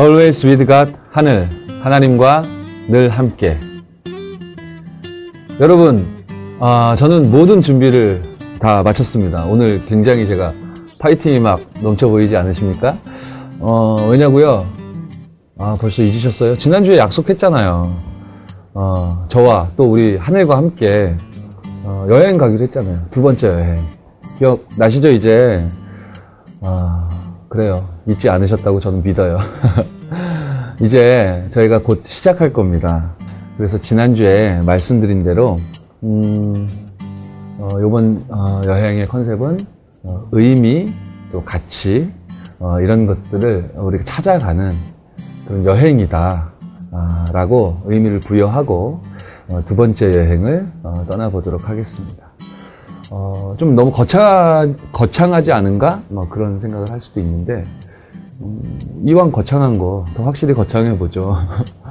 Always with God 하늘 하나님과 늘 함께 여러분 아, 저는 모든 준비를 다 마쳤습니다. 오늘 굉장히 제가 파이팅이 막 넘쳐 보이지 않으십니까? 어, 왜냐고요? 아 벌써 잊으셨어요? 지난주에 약속했잖아요. 어, 저와 또 우리 하늘과 함께 어, 여행 가기로 했잖아요. 두 번째 여행. 기억 나시죠 이제? 아 그래요. 잊지 않으셨다고 저는 믿어요. 이제 저희가 곧 시작할 겁니다. 그래서 지난주에 말씀드린 대로 음, 어, 이번 어, 여행의 컨셉은 어, 의미 또 가치 어, 이런 것들을 우리가 찾아가는 그런 여행이다 아, 라고 의미를 부여하고 어, 두 번째 여행을 어, 떠나보도록 하겠습니다. 어, 좀 너무 거창, 거창하지 않은가? 뭐 그런 생각을 할 수도 있는데, 음, 이왕 거창한 거 더 확실히 거창해 보죠.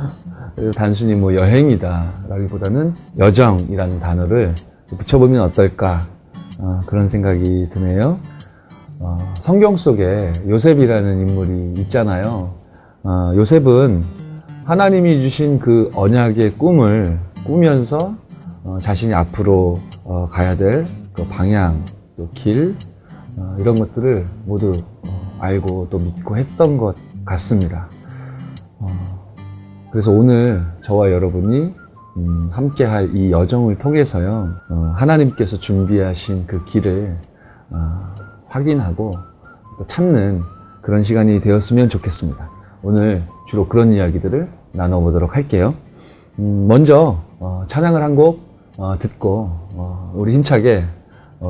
단순히 뭐 여행이다 라기보다는 여정이라는 단어를 붙여보면 어떨까? 어, 그런 생각이 드네요. 어, 성경 속에 요셉이라는 인물이 있잖아요. 어, 요셉은 하나님이 주신 그 언약의 꿈을 꾸면서 어, 자신이 앞으로 어, 가야 될 그 방향, 또 길, 어, 이런 것들을 모두 어, 알고 또 믿고 했던 것 같습니다. 어, 그래서 오늘 저와 여러분이 음, 함께 할 이 여정을 통해서요, 어, 하나님께서 준비하신 그 길을 어, 확인하고 또 찾는 그런 시간이 되었으면 좋겠습니다. 오늘 주로 그런 이야기들을 나눠보도록 할게요. 음, 먼저 어, 찬양을 한 곡 듣고 우리 힘차게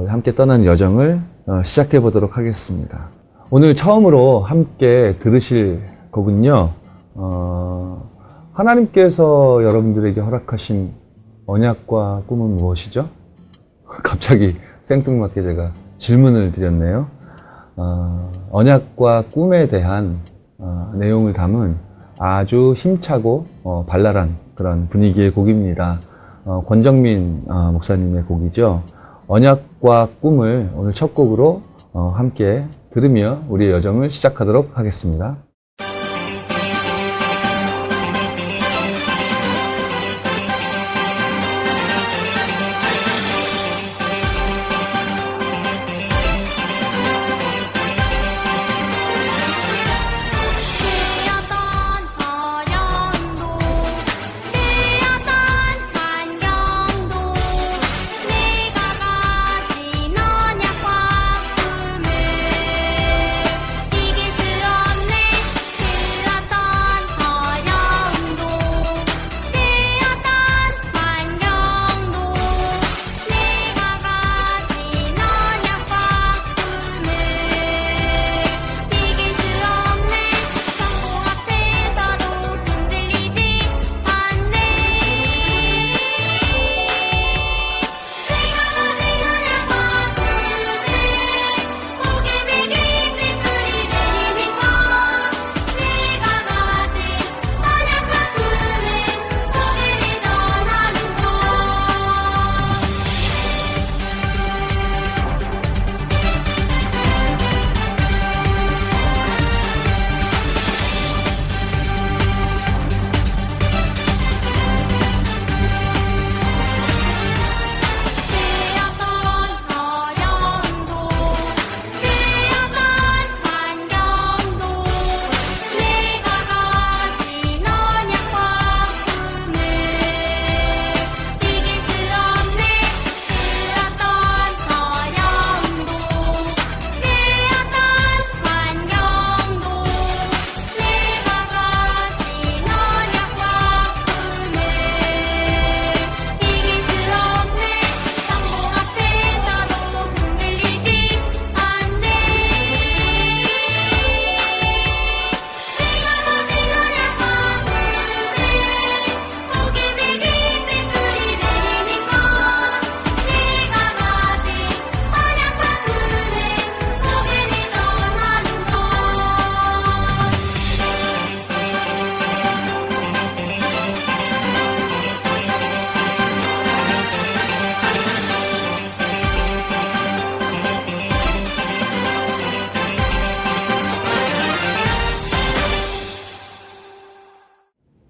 함께 떠나는 여정을 시작해 보도록 하겠습니다. 오늘 처음으로 함께 들으실 곡은요. 하나님께서 여러분들에게 허락하신 언약과 꿈은 무엇이죠? 갑자기 생뚱맞게 제가 질문을 드렸네요. 어, 언약과 꿈에 대한 어, 내용을 담은 아주 힘차고 어, 발랄한 그런 분위기의 곡입니다. 어, 권정민 어, 목사님의 곡이죠. 언약과 꿈을 오늘 첫 곡으로 어, 함께 들으며 우리의 여정을 시작하도록 하겠습니다.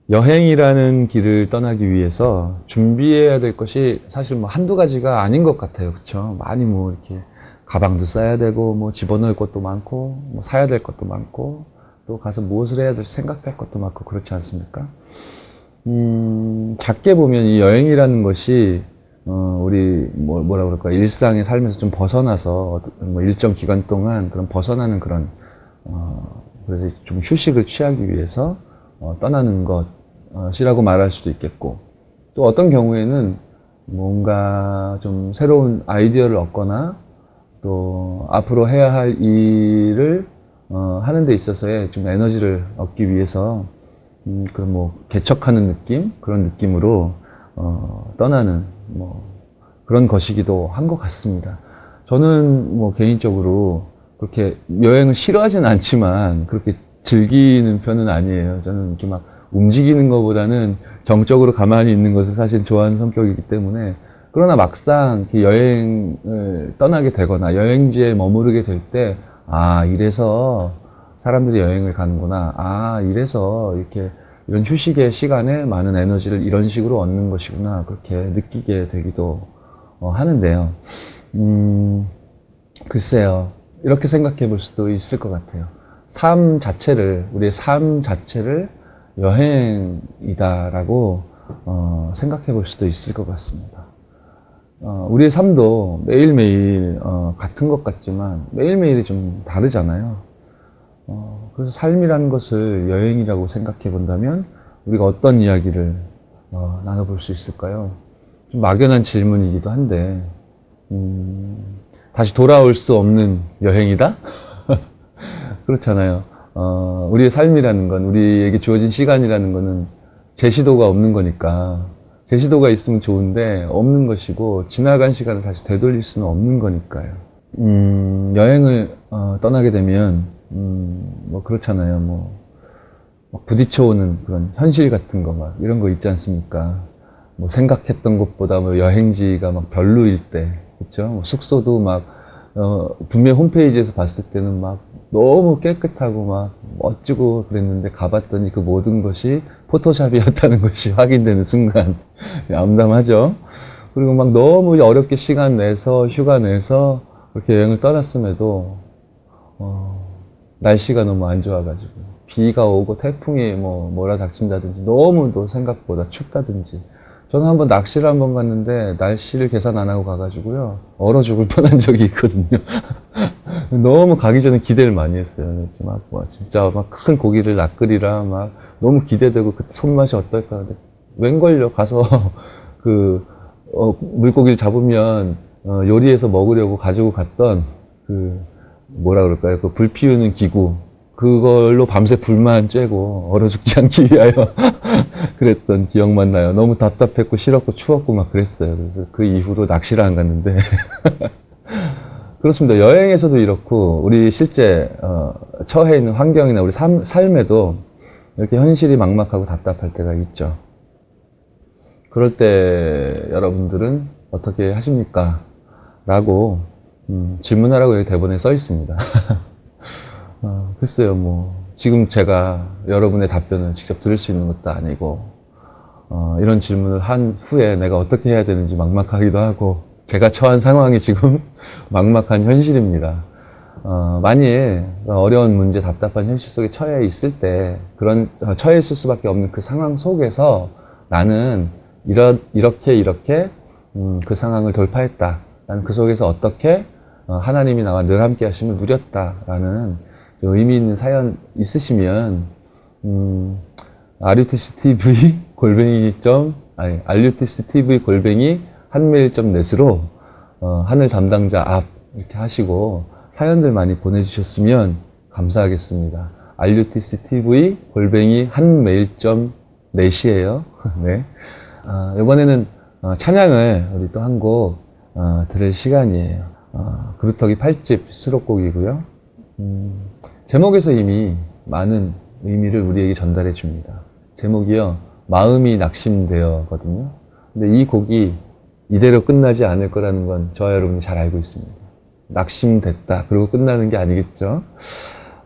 여행이라는 길을 떠나기 위해서 준비해야 될 것이 사실 뭐 한두 가지가 아닌 것 같아요. 그렇죠? 많이 뭐 이렇게 가방도 싸야 되고 뭐 집어넣을 것도 많고 뭐 사야 될 것도 많고 또 가서 무엇을 해야 될지 생각할 것도 많고 그렇지 않습니까? 음, 작게 보면 이 여행이라는 것이 어, 우리 뭐, 뭐라 그럴까 일상의 삶에서 좀 벗어나서 뭐 일정 기간 동안 그런 벗어나는 그런 어, 그래서 좀 휴식을 취하기 위해서 어, 떠나는 것 이라고 말할 수도 있겠고 또 어떤 경우에는 뭔가 좀 새로운 아이디어를 얻거나 또 앞으로 해야 할 일을 어, 하는 데 있어서의 좀 에너지를 얻기 위해서 음, 그뭐 개척하는 느낌 그런 느낌으로 어, 떠나는 뭐 그런 것이기도 한 것 같습니다. 저는 뭐 개인적으로 그렇게 여행을 싫어하진 않지만 그렇게 즐기는 편은 아니에요. 저는 이렇게 막 움직이는 것보다는 정적으로 가만히 있는 것을 사실 좋아하는 성격이기 때문에 그러나 막상 여행을 떠나게 되거나 여행지에 머무르게 될 때, 아, 이래서 사람들이 여행을 가는구나. 아, 이래서 이렇게 이런 휴식의 시간에 많은 에너지를 이런 식으로 얻는 것이구나. 그렇게 느끼게 되기도 어, 하는데요. 음, 글쎄요. 이렇게 생각해 볼 수도 있을 것 같아요. 삶 자체를, 우리의 삶 자체를 여행이다라고 어, 생각해 볼 수도 있을 것 같습니다. 어, 우리의 삶도 매일매일 어, 같은 것 같지만 매일매일이 좀 다르잖아요. 어, 그래서 삶이라는 것을 여행이라고 생각해 본다면 우리가 어떤 이야기를 어, 나눠볼 수 있을까요? 좀 막연한 질문이기도 한데 음, 다시 돌아올 수 없는 여행이다? 그렇잖아요. 어, 우리의 삶이라는 건 우리에게 주어진 시간이라는 것은 제시도가 없는 거니까 제시도가 있으면 좋은데 없는 것이고 지나간 시간을 다시 되돌릴 수는 없는 거니까요. 음, 여행을 어, 떠나게 되면 음, 뭐 그렇잖아요. 뭐 부딪혀오는 그런 현실 같은 거 막 이런 거 있지 않습니까? 뭐 생각했던 것보다 뭐 여행지가 막 별로일 때, 그렇죠? 뭐 숙소도 막 어, 분명 홈페이지에서 봤을 때는 막 너무 깨끗하고 막 멋지고 그랬는데 가봤더니 그 모든 것이 포토샵이었다는 것이 확인되는 순간 암담하죠. 그리고 막 너무 어렵게 시간 내서 휴가 내서 그렇게 여행을 떠났음에도 어, 날씨가 너무 안 좋아가지고 비가 오고 태풍이 뭐 몰아닥친다든지 너무도 생각보다 춥다든지 저는 한번 낚시를 한번 갔는데 날씨를 계산 안 하고 가가지고요 얼어 죽을 뻔한 적이 있거든요. 너무 가기 전에 기대를 많이 했어요. 막, 뭐 진짜 막 큰 고기를 낚으리라 막 너무 기대되고 그 손맛이 어떨까. 웬걸요 가서 그 어, 물고기를 잡으면 어, 요리해서 먹으려고 가지고 갔던 그 뭐라 그럴까요? 그 불 피우는 기구 그걸로 밤새 불만 쬐고 얼어 죽지 않기 위하여 그랬던 기억만 나요. 너무 답답했고 싫었고 추웠고 막 그랬어요. 그래서 그 이후로 낚시를 안 갔는데 그렇습니다. 여행에서도 이렇고 우리 실제 어, 처해 있는 환경이나 우리 삶, 삶에도 이렇게 현실이 막막하고 답답할 때가 있죠. 그럴 때 여러분들은 어떻게 하십니까? 라고 음, 질문하라고 여기 대본에 써 있습니다. 어, 글쎄요, 뭐 지금 제가 여러분의 답변을 직접 들을 수 있는 것도 아니고 어, 이런 질문을 한 후에 내가 어떻게 해야 되는지 막막하기도 하고 제가 처한 상황이 지금 막막한 현실입니다. 어, 만일 어려운 문제, 답답한 현실 속에 처해 있을 때 그런 어, 처해 있을 수밖에 없는 그 상황 속에서 나는 이러, 이렇게 이렇게 음, 그 상황을 돌파했다. 나는 그 속에서 어떻게 어, 하나님이 나와 늘 함께 하심을 누렸다라는 의미 있는 사연 있으시면 음, RUTC TV 골뱅이 점 아니 RUTC TV 골뱅이 한메일.net으로 어, 하늘 담당자 앞 이렇게 하시고 사연들 많이 보내주셨으면 감사하겠습니다. RUTC TV 골뱅이 한메일.net이에요. 네. 어, 이번에는 어, 찬양을 우리 또 한곡 어, 들을 시간이에요. 어, 그루터기 8집 수록곡이고요. 음, 제목에서 이미 많은 의미를 우리에게 전달해 줍니다. 제목이요. 마음이 낙심되어거든요. 근데 이 곡이 이대로 끝나지 않을 거라는 건 저와 여러분이 잘 알고 있습니다. 낙심됐다. 그리고 끝나는 게 아니겠죠.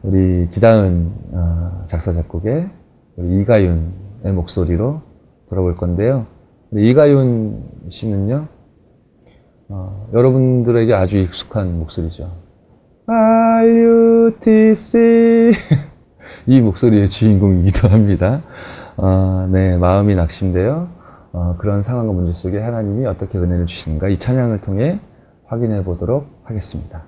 우리 기다은 어, 작사 작곡의 우리 이가윤 목소리로 들어볼 건데요. 이가윤 씨는요, 어, 여러분들에게 아주 익숙한 목소리죠. RUTC 이 목소리의 주인공이기도 합니다. 어, 네, 마음이 낙심되어 어, 그런 상황과 문제 속에 하나님이 어떻게 은혜를 주시는가 이 찬양을 통해 확인해 보도록 하겠습니다.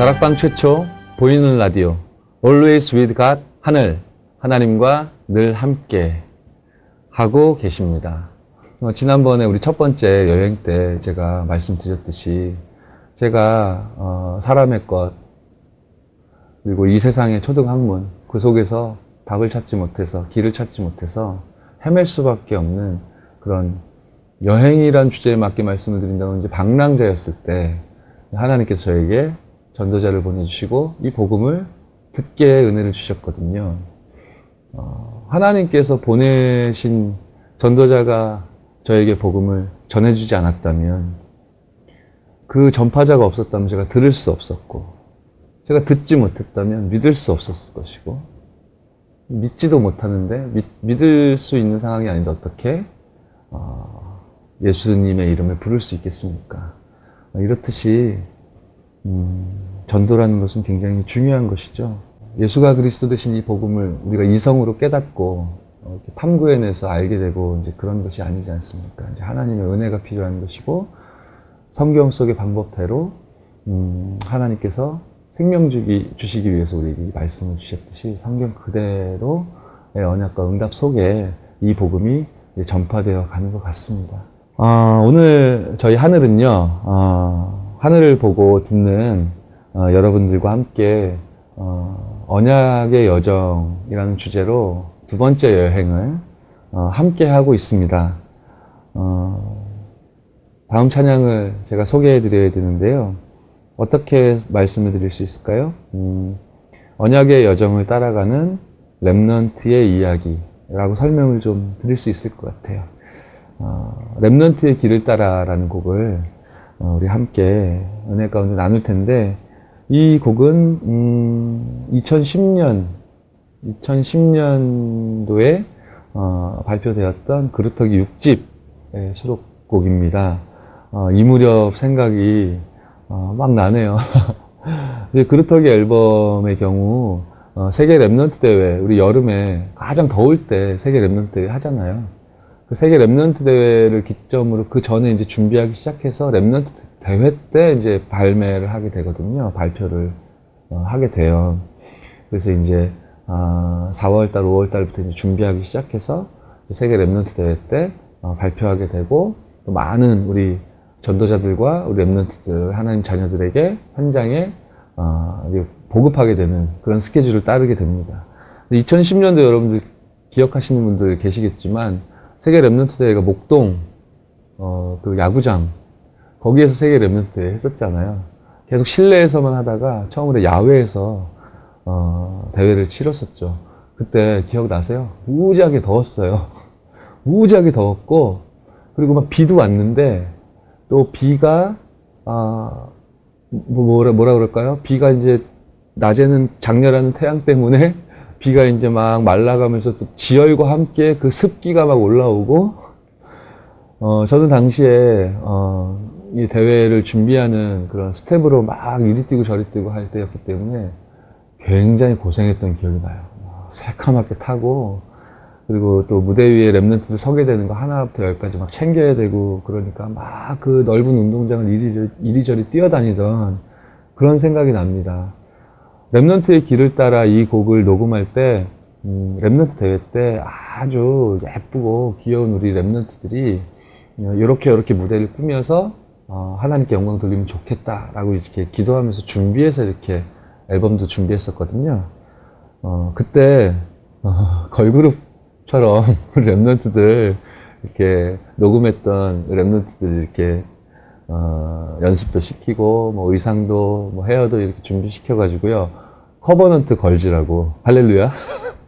다락방 최초 보이는 라디오 Always with God 하늘 하나님과 늘 함께 하고 계십니다. 어, 지난번에 우리 첫 번째 여행 때 제가 말씀드렸듯이 제가 어, 사람의 것 그리고 이 세상의 초등학문 그 속에서 답을 찾지 못해서 길을 찾지 못해서 헤맬 수밖에 없는 그런 여행이란 주제에 맞게 말씀을 드린다면 이제 방랑자였을 때 하나님께서 저에게 전도자를 보내주시고 이 복음을 듣게 은혜를 주셨거든요. 어, 하나님께서 보내신 전도자가 저에게 복음을 전해주지 않았다면 그 전파자가 없었다면 제가 들을 수 없었고 제가 듣지 못했다면 믿을 수 없었을 것이고 믿지도 못하는데 믿, 믿을 수 있는 상황이 아닌데 어떻게 어, 예수님의 이름을 부를 수 있겠습니까? 이렇듯이 음, 전도라는 것은 굉장히 중요한 것이죠. 예수가 그리스도 되신 이 복음을 우리가 이성으로 깨닫고 어, 탐구해내서 알게 되고 이제 그런 것이 아니지 않습니까? 이제 하나님의 은혜가 필요한 것이고 성경 속의 방법대로 음, 하나님께서 생명 주기, 주시기 위해서 우리에게 말씀을 주셨듯이 성경 그대로의 언약과 응답 속에 이 복음이 전파되어 가는 것 같습니다. 아, 오늘 저희 하늘은요, 아, 하늘을 보고 듣는 어, 여러분들과 함께 어, 언약의 여정이라는 주제로 두 번째 여행을 어, 함께 하고 있습니다. 어, 다음 찬양을 제가 소개해 드려야 되는데요. 어떻게 말씀을 드릴 수 있을까요? 음, 언약의 여정을 따라가는 랩넌트의 이야기라고 설명을 좀 드릴 수 있을 것 같아요. 어, 랩넌트의 길을 따라라는 곡을 어, 우리 함께 은혜 가운데 나눌 텐데 이 곡은 음, 2010년 2010년도에 어, 발표되었던 그루터기 6집의 수록곡입니다. 어, 이 무렵 생각이 어, 막 나네요. 그루터기 앨범의 경우 어, 세계 Remnant 대회 우리 여름에 가장 더울 때 세계 Remnant 대회 하잖아요. 그 세계 Remnant 대회를 기점으로 그 전에 이제 준비하기 시작해서 Remnant 대회 때 이제 발매를 하게 되거든요. 발표를 어, 하게 돼요. 그래서 이제 아, 4월달, 5월달부터 이제 준비하기 시작해서 세계 Remnant 대회 때 어, 발표하게 되고 또 많은 우리 전도자들과 우리 Remnant들 하나님 자녀들에게 현장에 어, 보급하게 되는 그런 스케줄을 따르게 됩니다. 2010년도 여러분들 기억하시는 분들 계시겠지만 세계 Remnant 대회가 목동 어, 그 야구장 거기에서 세계 Remnant 대회 했었잖아요. 계속 실내에서만 하다가 처음으로 야외에서 어, 대회를 치렀었죠. 그때 기억나세요? 무지하게 더웠어요. 무지하게 더웠고 그리고 막 비도 왔는데 또 비가 아 뭐, 뭐라 뭐라 그럴까요? 비가 이제 낮에는 작렬한 태양 때문에 비가 이제 막 말라가면서 또 지열과 함께 그 습기가 막 올라오고 어 저는 당시에 어 이 대회를 준비하는 그런 스태프로 막 이리 뛰고 저리 뛰고 할 때였기 때문에 굉장히 고생했던 기억이 나요. 새카맣게 타고 그리고 또 무대 위에 Remnant들 서게 되는 거 하나부터 열까지 막 챙겨야 되고 그러니까 막 그 넓은 운동장을 이리저리, 이리저리 뛰어다니던 그런 생각이 납니다. Remnant의 길을 따라 이 곡을 녹음할 때 음, Remnant 대회 때 아주 예쁘고 귀여운 우리 Remnant들이 이렇게 이렇게 무대를 꾸며서 어, 하나님께 영광 돌리면 좋겠다라고 이렇게 기도하면서 준비해서 이렇게 앨범도 준비했었거든요. 어, 그때 어, 걸그룹 처럼 Remnant들 이렇게 녹음했던 Remnant들 이렇게 어, 연습도 시키고 뭐 의상도 뭐 헤어도 이렇게 준비시켜 가지고요 Covenant Girls라고 할렐루야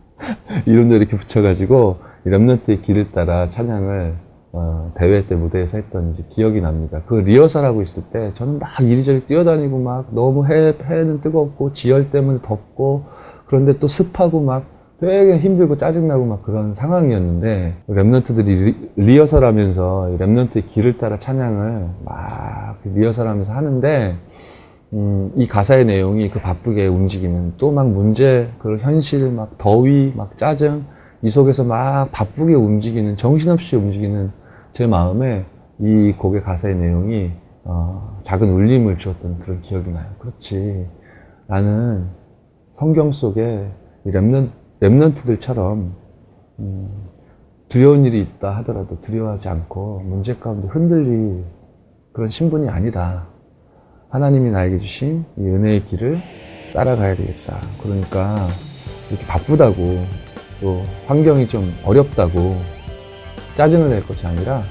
이름도 이렇게 붙여가지고 Remnant의 길을 따라 찬양을 어, 대회 때 무대에서 했던 이제 기억이 납니다. 그 리허설 하고 있을 때 저는 막 이리저리 뛰어다니고 막 너무 해, 해는 뜨겁고 지열 때문에 덥고 그런데 또 습하고 막 되게 힘들고 짜증나고 막 그런 상황이었는데 Remnant들이 리, 허설 하면서 Remnant의 길을 따라 찬양을 막 리허설 하면서 하는데 음, 이 가사의 내용이 그 바쁘게 움직이는 또 막 문제, 그 현실, 막 더위, 막 짜증 이 속에서 막 바쁘게 움직이는 정신없이 움직이는 제 마음에 이 곡의 가사의 내용이 어, 작은 울림을 주었던 그런 기억이 나요. 그렇지. 나는 성경 속에 랩런트 랩런트들처럼 음, 두려운 일이 있다 하더라도 두려워하지 않고 문제 가운데 흔들릴 그런 신분이 아니다. 하나님이 나에게 주신 이 은혜의 길을 따라가야 되겠다. 그러니까 이렇게 바쁘다고 또 환경이 좀 어렵다고 짜증을 낼 것이 아니라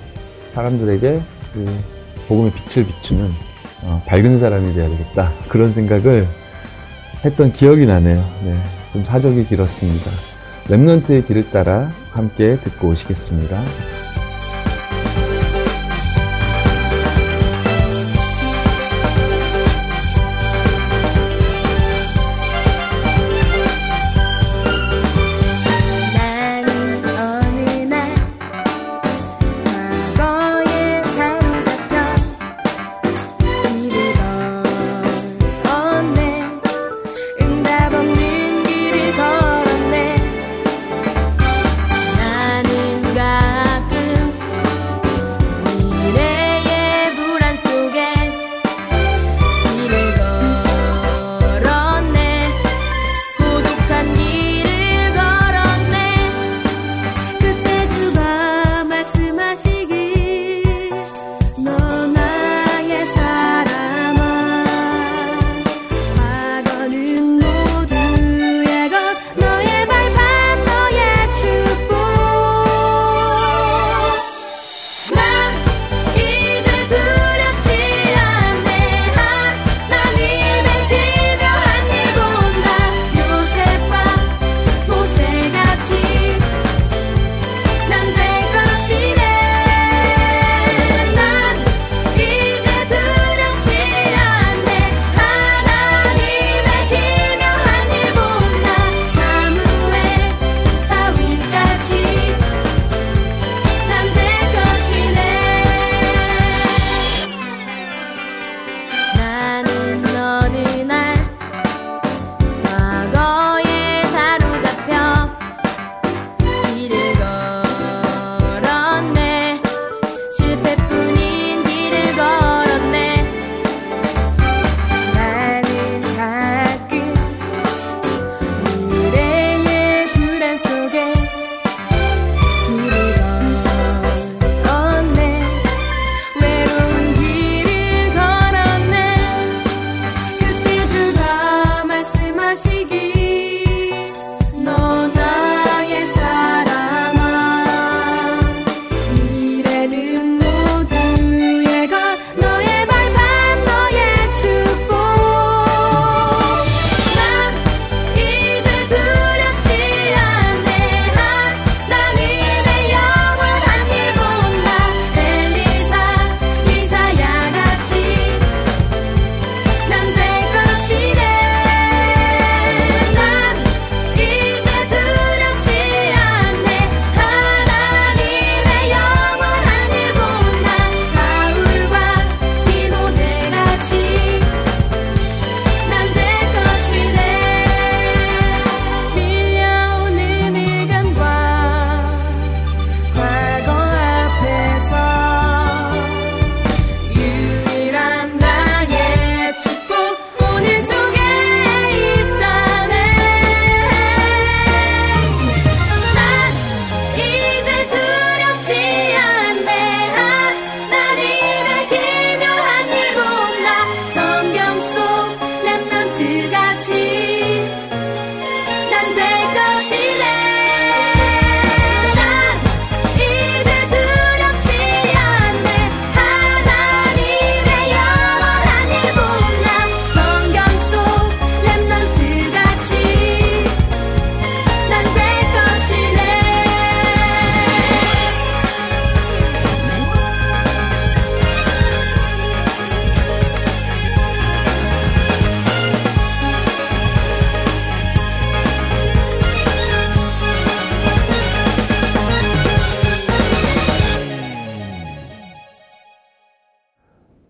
사람들에게 그 복음의 빛을 비추는 어, 밝은 사람이 되어야 되겠다. 그런 생각을 했던 기억이 나네요. 네. 좀 사족이 길었습니다. 랩런트의 길을 따라 함께 듣고 오시겠습니다.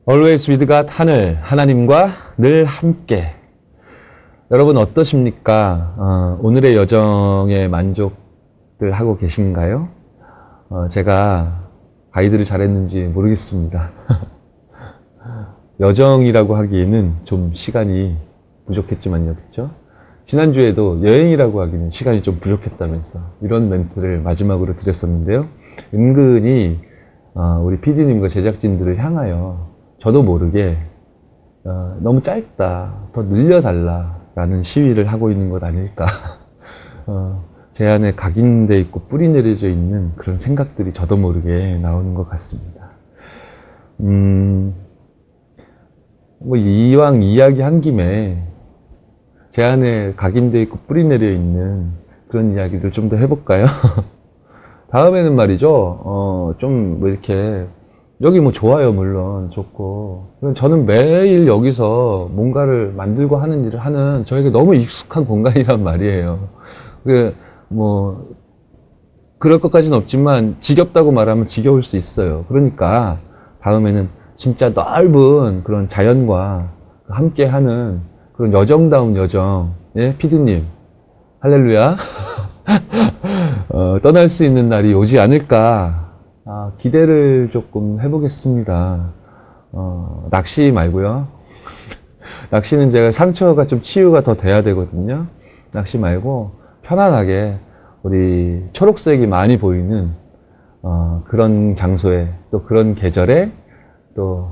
Always with God 하늘 하나님과 늘 함께 여러분 어떠십니까? 어, 오늘의 여정에 만족들 하고 계신가요? 어, 제가 가이드를 잘했는지 모르겠습니다. 여정이라고 하기에는 좀 시간이 부족했지만요, 그렇죠? 지난주에도 여행이라고 하기는 시간이 좀 부족했다면서 이런 멘트를 마지막으로 드렸었는데요. 은근히 어, 우리 PD님과 제작진들을 향하여 저도 모르게 어, 너무 짧다, 더 늘려달라라는 시위를 하고 있는 것 아닐까. 어, 제 안에 각인돼 있고 뿌리 내려져 있는 그런 생각들이 저도 모르게 나오는 것 같습니다. 음, 뭐 이왕 이야기 한 김에 제 안에 각인돼 있고 뿌리 내려 있는 그런 이야기들 좀 더 해볼까요? 다음에는 말이죠, 어, 좀 뭐 이렇게 여기 뭐 좋아요, 물론 좋고. 저는 매일 여기서 뭔가를 만들고 하는 일을 하는 저에게 너무 익숙한 공간이란 말이에요. 그, 뭐, 그럴 것까지는 없지만 지겹다고 말하면 지겨울 수 있어요. 그러니까 다음에는 진짜 넓은 그런 자연과 함께 하는 그런 여정다운 여정. 예, 피디님. 할렐루야. 어, 떠날 수 있는 날이 오지 않을까 아, 기대를 조금 해보겠습니다. 어, 낚시 말고요. 낚시는 제가 상처가 좀 치유가 더 돼야 되거든요. 낚시 말고 편안하게 우리 초록색이 많이 보이는 어, 그런 장소에 또 그런 계절에 또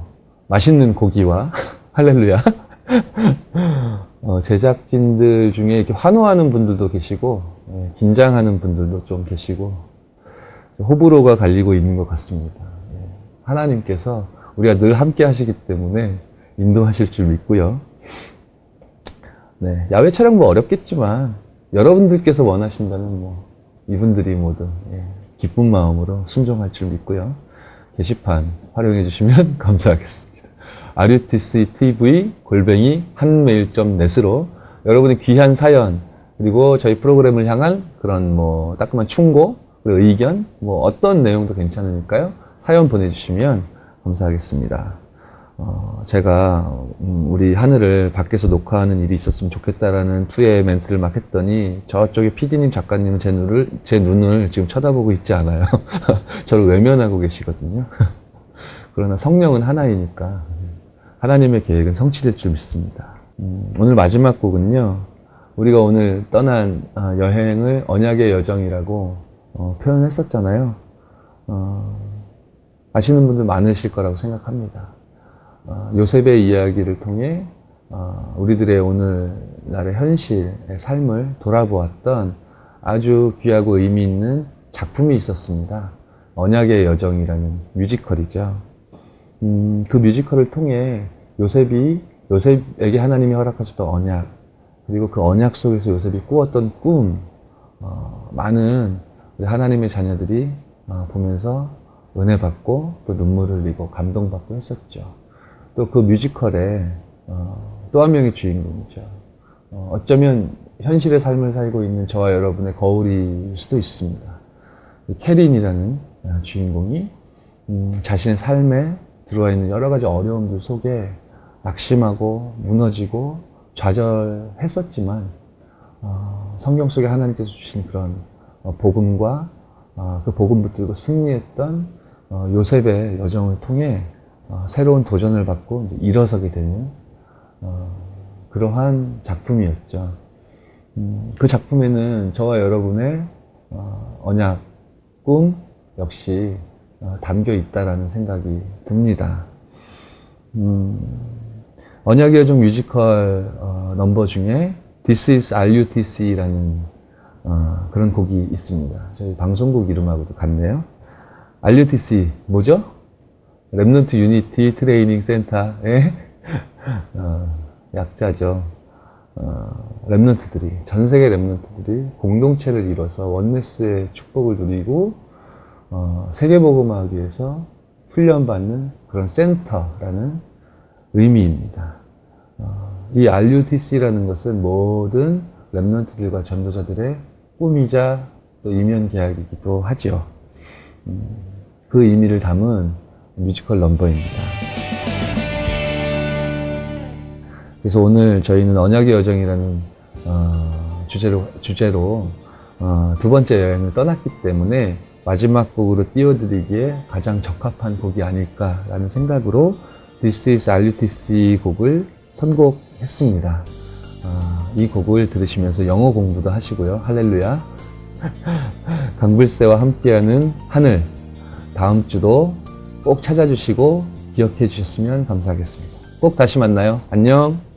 맛있는 고기와 할렐루야 어, 제작진들 중에 이렇게 환호하는 분들도 계시고 예, 긴장하는 분들도 좀 계시고 호불호가 갈리고 있는 것 같습니다. 예. 하나님께서 우리가 늘 함께 하시기 때문에 인도하실 줄 믿고요. 네, 야외 촬영 뭐 어렵겠지만 여러분들께서 원하신다면 뭐 이분들이 모두 예, 기쁜 마음으로 순종할 줄 믿고요. 게시판 활용해 주시면 감사하겠습니다. RUTC TV 골뱅이 한메일.net으로 여러분의 귀한 사연 그리고 저희 프로그램을 향한 그런 뭐 따끔한 충고 의견, 뭐 어떤 내용도 괜찮으니까요. 사연 보내주시면 감사하겠습니다. 어, 제가 음, 우리 하늘을 밖에서 녹화하는 일이 있었으면 좋겠다라는 투의 멘트를 막 했더니 저쪽에 PD님 작가님은 제 눈을 제 눈을 지금 쳐다보고 있지 않아요. 저를 외면하고 계시거든요. 그러나 성령은 하나이니까 하나님의 계획은 성취될 줄 믿습니다. 음, 오늘 마지막 곡은요. 우리가 오늘 떠난 아, 여행을 언약의 여정이라고 어, 표현했었잖아요. 어, 아시는 분들 많으실 거라고 생각합니다. 어, 요셉의 이야기를 통해 어, 우리들의 오늘날의 현실의 삶을 돌아보았던 아주 귀하고 의미 있는 작품이 있었습니다. 언약의 여정이라는 뮤지컬이죠. 음, 그 뮤지컬을 통해 요셉이 요셉에게 하나님이 허락하셨던 언약 그리고 그 언약 속에서 요셉이 꾸었던 꿈 어, 많은 하나님의 자녀들이 어, 보면서 은혜 받고 또 눈물을 흘리고 감동받고 했었죠. 또 그 뮤지컬에 어, 또한 명의 주인공이죠. 어, 어쩌면 현실의 삶을 살고 있는 저와 여러분의 거울일 수도 있습니다. 캐린이라는 주인공이 음, 자신의 삶에 들어와 있는 여러 가지 어려움들 속에 낙심하고 무너지고 좌절했었지만 성경 속에 하나님께서 주신 그런 어, 복음과 어, 그 복음 붙들고 승리했던 어, 요셉의 여정을 통해 새로운 도전을 받고 일어서게 되는 그러한 작품이었죠. 음, 그 작품에는 저와 여러분의 언약, 꿈 역시 담겨 있다라는 생각이 듭니다. 음, 언약의 여정 뮤지컬 넘버 중에 This is RUTC라는 어, 그런 곡이 있습니다. 저희 방송국 이름하고도 같네요. RUTC 뭐죠? Remnant Unity Training Center의 어, 약자죠. 어, Remnant들이 전 세계 Remnant들이 공동체를 이뤄서 Oneness의 축복을 누리고 어, 위해서 훈련받는 그런 센터라는 의미입니다. 어, 이 RUTC라는 것은 모든 Remnant들과 전도자들의 꿈이자 또 이면 계약이기도 하죠. 음, 그 의미를 담은 뮤지컬 넘버입니다. 그래서 오늘 저희는 언약의 여정이라는 어, 주제로 주제로 어, 두 번째 여행을 떠났기 때문에 마지막 곡으로 띄워드리기에 가장 적합한 곡이 아닐까라는 생각으로 This is RUTC 곡을 선곡했습니다. 어, 이 곡을 들으시면서 영어 공부도 하시고요. 할렐루야. 강불새와 함께하는 하늘. 다음 주도 꼭 찾아주시고 기억해 주셨으면 감사하겠습니다. 꼭 다시 만나요. 안녕.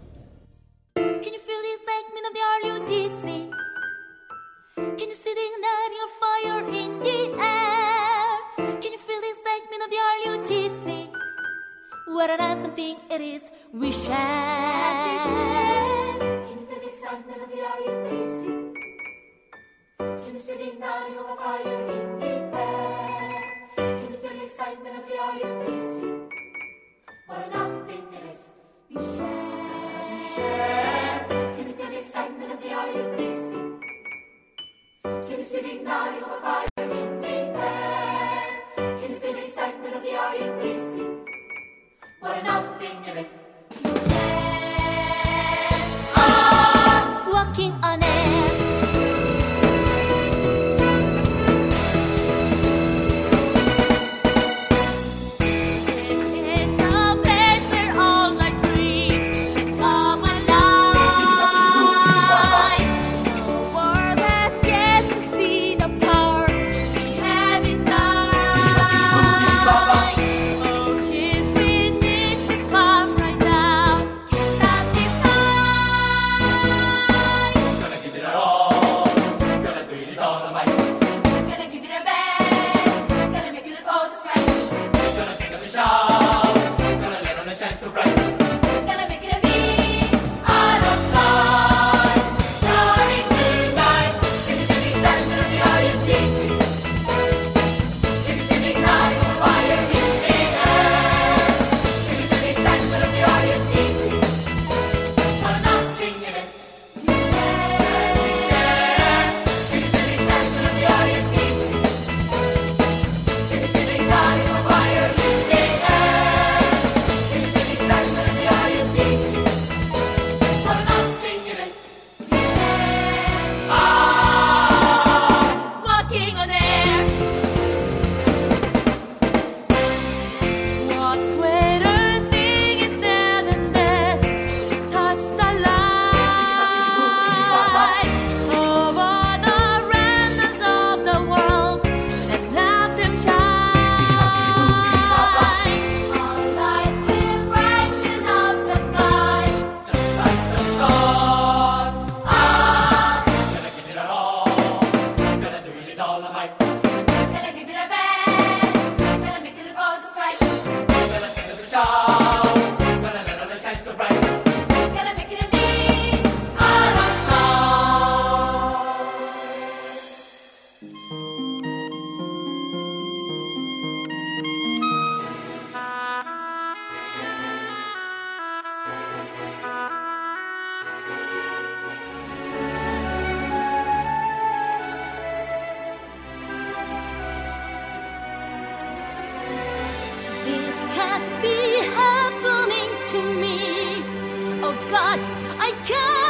看。